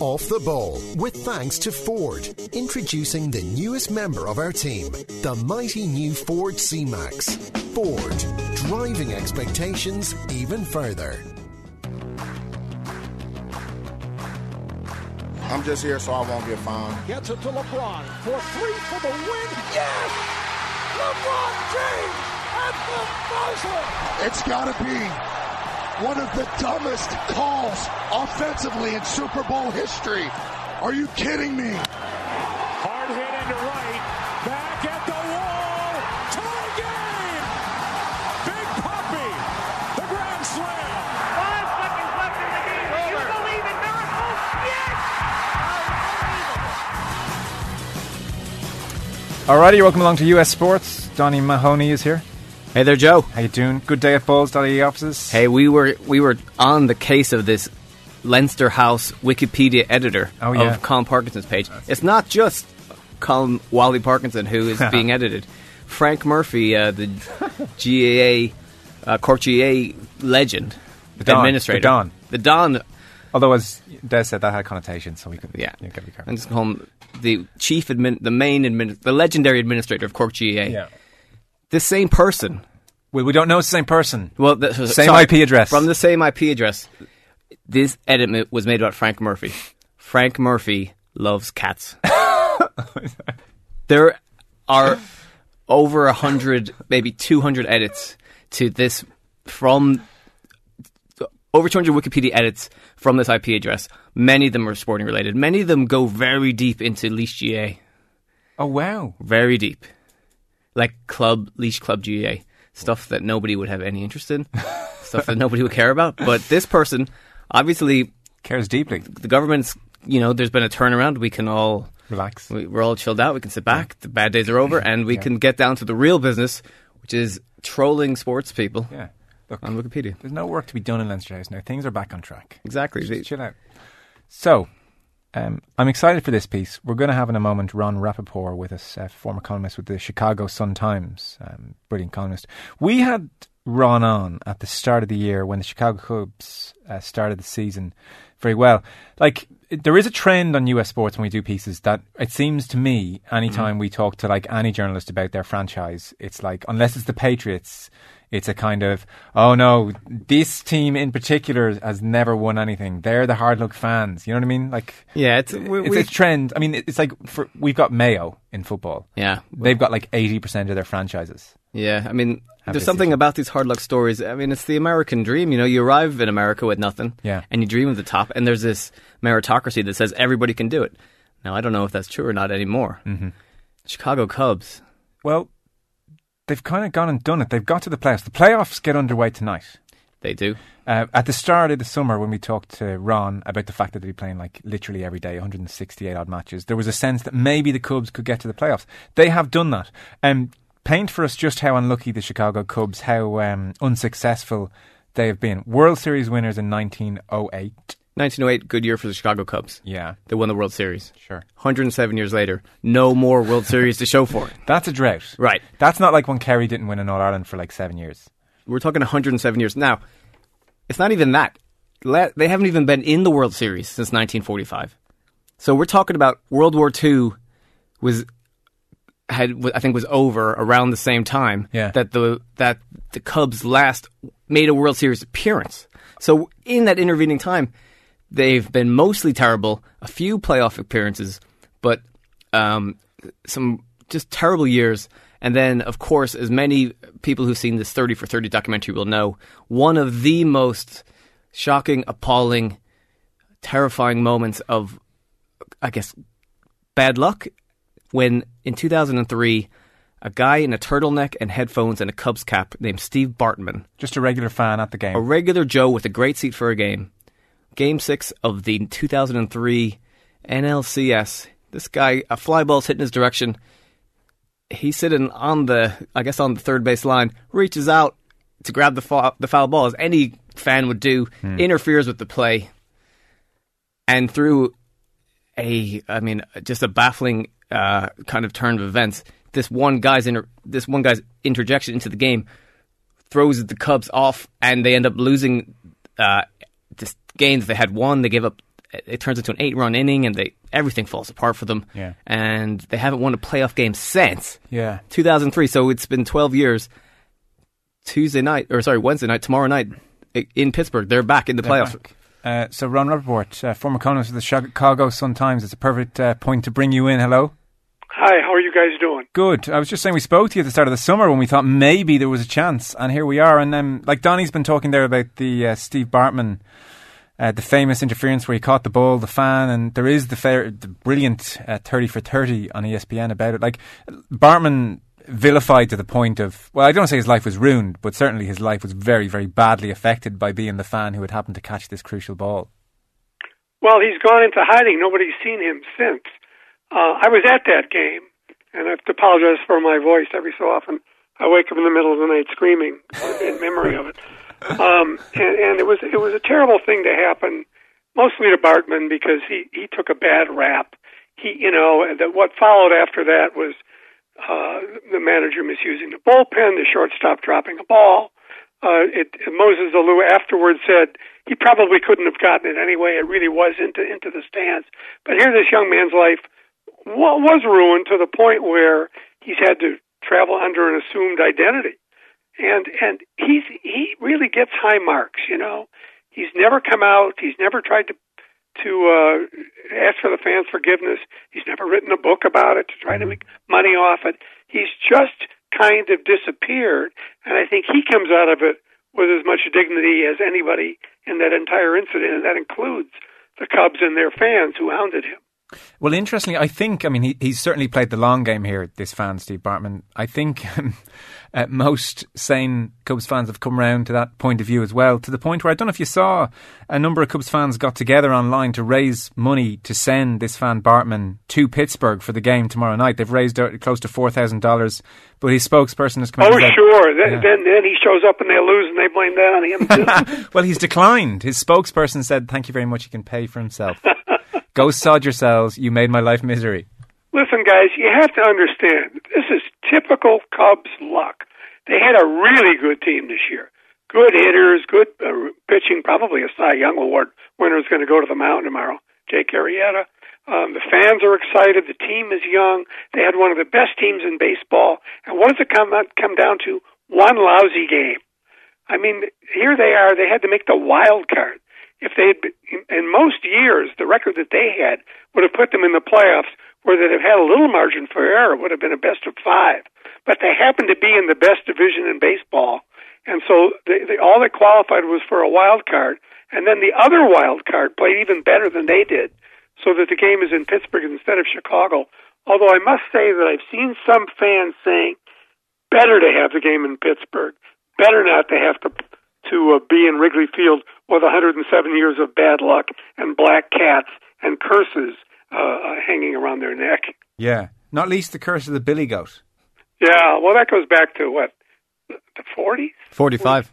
Off the ball, with thanks to Ford, introducing the newest member of our team, the mighty new Ford C Max. Ford, driving expectations even further. I'm just here so I won't get fined. Gets it to LeBron for three for the win. Yes! LeBron James at the buzzer! It's got to be one of the dumbest calls offensively in Super Bowl history. Are you kidding me? Hard hit into right. Back at the wall. Tie game! Big Poppy. The grand slam. Five seconds left in the game. Do you believe in miracles? Yes! Alrighty, welcome along to US Sports. Donny Mahoney is here. Hey there, Joe. How you doing? Good day at Balls.ie offices. Hey, we were we were on the case of this Leinster House Wikipedia editor Oh, yeah. of Colin Parkinson's page. It's not just Colin Wally Parkinson who is being edited. Frank Murphy, uh, the GAA uh, Cork GAA legend, The Don, administrator, the Don. the Don. Although, as Des said, that had connotations, so we could Yeah, you be careful. I'm just call him the chief admin, the main admin, the legendary administrator of Cork GAA. Yeah. This same person Well, we don't know it's the same person. Well, the, Same sorry, IP address. From the same IP address. This edit was made about Frank Murphy. Frank Murphy loves cats. there are over a hundred, maybe two hundred edits to this from over 200 Wikipedia edits from this IP address. Many of them are sporting related. Many of them go very deep into Laois GAA. Oh wow! Very deep. Like club, Laois Club GAA. Stuff that nobody would have any interest in. stuff that nobody would care about. But this person, obviously, Cares deeply. the government's, you know, there's been a turnaround. We can all, Relax. we, we're all chilled out. We can sit back. The bad days are over. And we can get down to the real business, which is trolling sports people Yeah. Look, on Wikipedia. there's no work to be done in Leinster House now. Things are back on track. Exactly. Just chill out. So, um, I'm excited for this piece. We're going to have in a moment Ron Rapaport with us, former columnist with the Chicago Sun Times, um, brilliant columnist. We had Ron on at the start of the year when the Chicago Cubs uh, started the season very well. Like, there is a trend on US sports when we do pieces that it seems to me, anytime we talk to like any journalist about their franchise, it's like, unless it's the Patriots, it's a kind of, oh no, this team in particular has never won anything. They're the hard luck fans. You know what I mean? Like, Yeah, it's, we, it's we- a trend. I mean, it's like for, we've got Mayo in football. yeah. They've got like 80% of their franchises. Yeah, I mean, Have there's something about these hard luck stories. I mean, it's the American dream. You know, you arrive in America with nothing, Yeah. and you dream of the top, and there's this meritocracy that says everybody can do it. Now, I don't know if that's true or not anymore. Mm-hmm. Chicago Cubs. Well, they've kind of gone and done it. They've got to the playoffs. The playoffs get underway tonight. They do. Uh, at the start of the summer, when we talked to Ron about the fact that they'd be playing like literally every day, 168 odd matches, there was a sense that maybe the Cubs could get to the playoffs. They have done that. Um, paint for us just how unlucky the Chicago Cubs, how um, unsuccessful they have been. World Series winners in 1908. 1908, good year for the Chicago Cubs. Yeah, They won the World Series. sure. 107 years later, no more World Series to show for it. That's a drought. Right. That's not like when Kerry didn't win an All Ireland for like seven years. We're talking 107 years. Now, it's not even that. They haven't even been in the World Series since 1945. So we're talking about World War II was had I think was over around the same time Yeah. that the that the Cubs last made a World Series appearance. So in that intervening time, they've been mostly terrible, a few playoff appearances, but um, some just terrible years. And then, of course, as many people who've seen this 30 for 30 documentary will know, one of the most shocking, appalling, terrifying moments of, I guess, bad luck when in 2003, a guy in a turtleneck and headphones and a Cubs cap named Steve Bartman Just a regular fan at the game. a regular Joe with a great seat for a game. Game six of the 2003 NLCS. This guy, a fly ball's hitting his direction. He's sitting on the, I guess, on the third base line, reaches out to grab the foul, the foul ball, as any fan would do, hmm. interferes with the play, and through a, I mean, just a baffling uh, kind of turn of events. This one guy's inter- this one guy's interjection into the game throws the Cubs off, and they end up losing uh, this game that they had won. They give up it, turns into an eight-run inning, and they everything falls apart for them. Yeah. and they haven't won a playoff game since Yeah. 2003. So it's been 12 years. Tuesday night, or sorry, Wednesday night, tomorrow night in Pittsburgh, they're back in the playoffs. Uh, so, Ron Rapaport, uh, former columnist of the Chicago Sun-Times, it's a perfect uh, point to bring you in. Hello. Hi, how are you guys doing? Good. I was just saying we spoke to you at the start of the summer when we thought maybe there was a chance, and here we are. And um, like Donny's been talking there about the uh, Steve Bartman, uh, the famous interference where he caught the ball, the fan, and there is the, fair, the brilliant uh, thirty for thirty on ESPN about it. Like Bartman vilified to the point of well, I don't say his life was ruined, but certainly his life was very, very badly affected by being the fan who had happened to catch this crucial ball. Well, he's gone into hiding. Nobody's seen him since. Uh, I was at that game, and I have to apologize for my voice every so often. I wake up in the middle of the night screaming in memory of it. Um, and, and it was it was a terrible thing to happen, mostly to Bartman because he he took a bad rap. He you know that what followed after that was uh, the manager misusing the bullpen, the shortstop dropping a ball. Uh, it, Moses Alou afterwards said he probably couldn't have gotten it anyway. It really was into into the stands. But here, this young man's life wa- was ruined to the point where he's had to travel under an assumed identity, and and he's he really gets high marks. You know, he's never come out. He's never tried to to uh, ask for the fans' forgiveness. He's never written a book about it to try to make money off it. He's just kind of disappeared, and I think he comes out of it with as much dignity as anybody in that entire incident, and that includes the Cubs and their fans who hounded him. Well, interestingly, I think, I mean, he, he's certainly played the long game here, this fan, Steve Bartman. I think um, uh, most sane Cubs fans have come round to that point of view as well, to the point where I don't know if you saw a number of Cubs fans got together online to raise money to send this fan Bartman to Pittsburgh for the game tomorrow night. They've raised uh, close to $4,000, but his spokesperson has come Oh, said- sure. Then, Yeah. then then he shows up and they lose, and they blame that on him well, he's declined. His spokesperson said, "Thank you very much. He can pay for himself. Go sod yourselves. You made my life misery." Listen, guys, you have to understand this is typical Cubs luck. They had a really good team this year. Good hitters, good uh, pitching. Probably a Cy Young Award winner is going to go to the mound tomorrow. Jake Arrieta. Um, the fans are excited. The team is young. They had one of the best teams in baseball. And what does it come come down to? One lousy game. I mean, here they are. They had to make the wild card. If they had, been, in most years, the record that they had would have put them in the playoffs, where they'd have had a little margin for error. Would have been a best of five. But they happened to be in the best division in baseball, and so they, they, all that qualified was for a wild card. And then the other wild card played even better than they did, so that the game is in Pittsburgh instead of Chicago. Although I must say that I've seen some fans saying better to have the game in Pittsburgh, better not to have to to uh, be in Wrigley Field with 107 years of bad luck and black cats and curses uh, uh, hanging around their neck. Yeah, not least the curse of the billy goat. Yeah, well, that goes back to what the 40s. 45.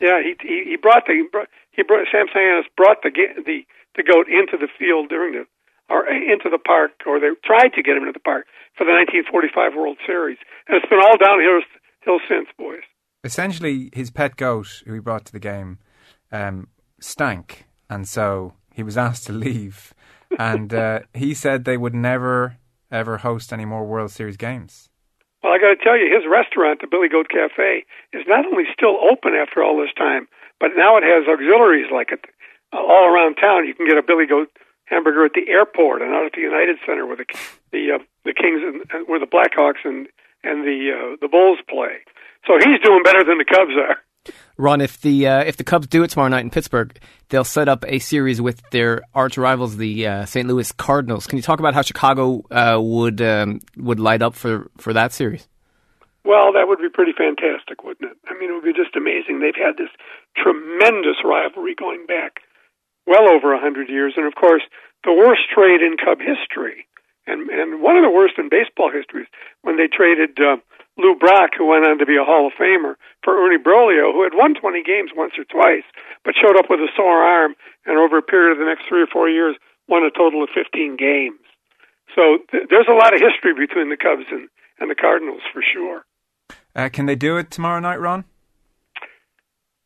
Yeah, he he, he brought the he brought, Sam Sianis brought the the the goat into the field during the or into the park, or they tried to get him into the park for the 1945 World Series, and it's been all downhill hill since, boys. Essentially, his pet goat, who he brought to the game, um, stank, and so he was asked to leave. And uh, he said they would never ever host any more World Series games. Well, I got to tell you, his restaurant, the Billy Goat Cafe, is not only still open after all this time, but now it has auxiliaries like it uh, all around town. You can get a Billy Goat hamburger at the airport and out at the United Center where the the uh, the Kings and and where the Blackhawks and and the uh, the Bulls play. So he's doing better than the Cubs are. Ron, if the uh, if the Cubs do it tomorrow night in Pittsburgh, they'll set up a series with their arch rivals, the uh, St. Louis Cardinals. Can you talk about how Chicago uh, would um, would light up for, for that series? Well, that would be pretty fantastic, wouldn't it? I mean, it would be just amazing. They've had this tremendous rivalry going back well over a hundred years, and of course, the worst trade in Cub history, and and one of the worst in baseball history, when they traded uh, Lou Brock, who went on to be a Hall of Famer, for Ernie Broglio, who had won 20 games once or twice, but showed up with a sore arm, and over a period of the next three or four years, won a total of 15 games. So th- there's a lot of history between the Cubs and, and the Cardinals for sure. Uh, can they do it tomorrow night, Ron?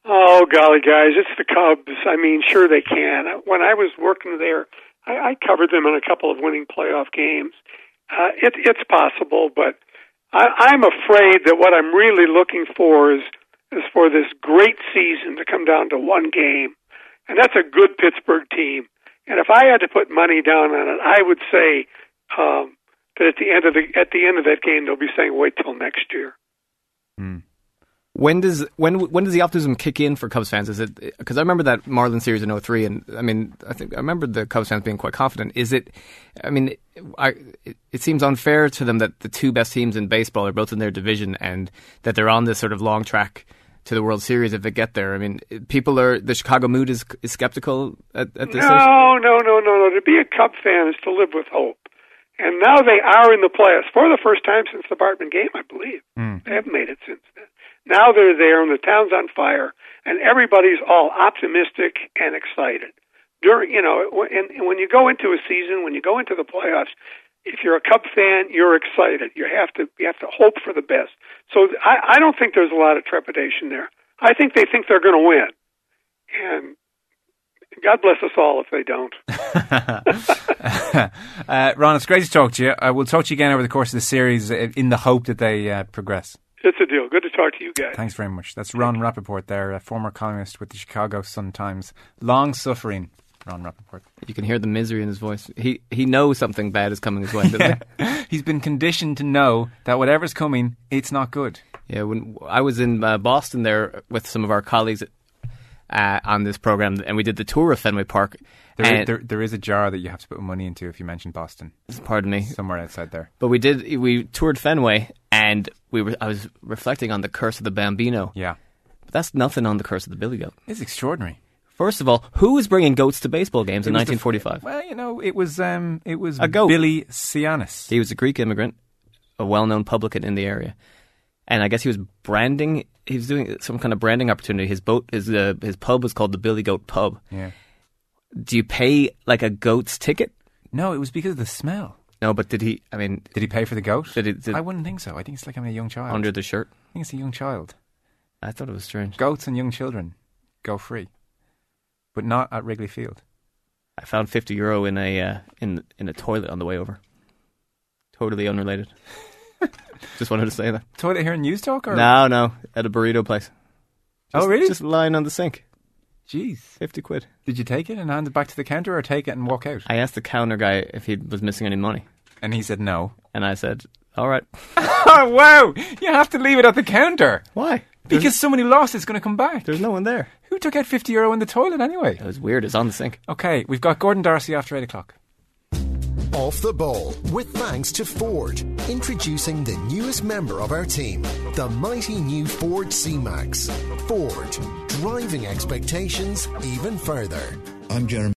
Oh golly, guys, it's the Cubs. I mean, sure they can. When I was working there, I, I covered them in a couple of winning playoff games. Uh, it, it's possible, but I, I'm afraid that what I'm really looking for is is for this great season to come down to one game, and that's a good Pittsburgh team. And if I had to put money down on it, I would say um, that at the end of the at the end of that game, they'll be saying, "Wait till next year." When does when when does the optimism kick in for Cubs fans? Is it because I remember that Marlins series in 03 and I mean I think I remember the Cubs fans being quite confident. Is it? I mean, I, it, it seems unfair to them that the two best teams in baseball are both in their division and that they're on this sort of long track to the World Series if they get there. I mean, people are the Chicago mood is is skeptical at, at this. stage. No, no, no, no, no. To be a Cub fan is to live with hope. And now they are in the playoffs for the first time since the Bartman game, I believe. Hmm. They haven't made it since then. Now they're there, and the town's on fire, and everybody's all optimistic and excited. During, you know, and, when you go into a season, when you go into the playoffs, if you're a Cub fan, you're excited. You have to, you have to hope for the best. So I, I don't think there's a lot of trepidation there. I think they think they're going to win, and God bless us all if they don't. uh, Ron, it's great to talk to you. I will talk to you again over the course of the series uh, in the hope that they uh, progress. It's a deal. Good to talk to you guys. Thanks very much. That's Ron Rapaport there, a former columnist with the Chicago Sun-Times. Long suffering, Ron Rapaport. You can hear the misery in his voice. He he knows something bad is coming his way. doesn't he? He's been conditioned to know that whatever's coming, it's not good. Yeah, when I was in uh, Boston there with some of our colleagues uh, on this program, and we did the tour of Fenway Park. There, and, there, there is a jar that you have to put money into if you mention Boston. pardon me, Somewhere outside there. but we did we toured Fenway, and we were I was reflecting on the curse of the Bambino. Yeah. But that's nothing on the curse of the Billy Goat. It's extraordinary. First of all, who was bringing goats to baseball games in It was the f- 1945? well, you know, it was um, it was A goat. Billy Sianis. He was a Greek immigrant, a well-known publican in the area, and I guess he was branding. He was doing some kind of branding opportunity. His boat, his uh, his pub was called the Billy Goat Pub. Yeah. Do you pay like a goat's ticket? No, it was because of the smell. No, but did he? I mean, Did he pay for the goat? Did it- did- I wouldn't think so. I think it's like I'm a young child. under the shirt. I think it's a young child. I thought it was strange. Goats and young children go free, but not at Wrigley Field. I found fifty euro in a uh, in in a toilet on the way over. Totally unrelated. Just wanted to say that. Toilet here in News Talk? Or? No, no, at a burrito place. Oh, really? Just lying on the sink. Jeez. Fifty quid. Did you take it and hand it back to the counter or take it and walk out? I asked the counter guy if he was missing any money, And he said no. and I said, "All right." oh, wow. You have to leave it at the counter. Why? Because someone who lost it's going to come back. There's no one there. Who took out 50 euro in the toilet anyway? It was weird. It's on the sink. Okay, we've got Gordon D'Arcy after 8 o'clock. Off the ball with thanks to Ford. Introducing the newest member of our team, the mighty new Ford C Max. Ford, driving expectations even further. I'm Jeremy.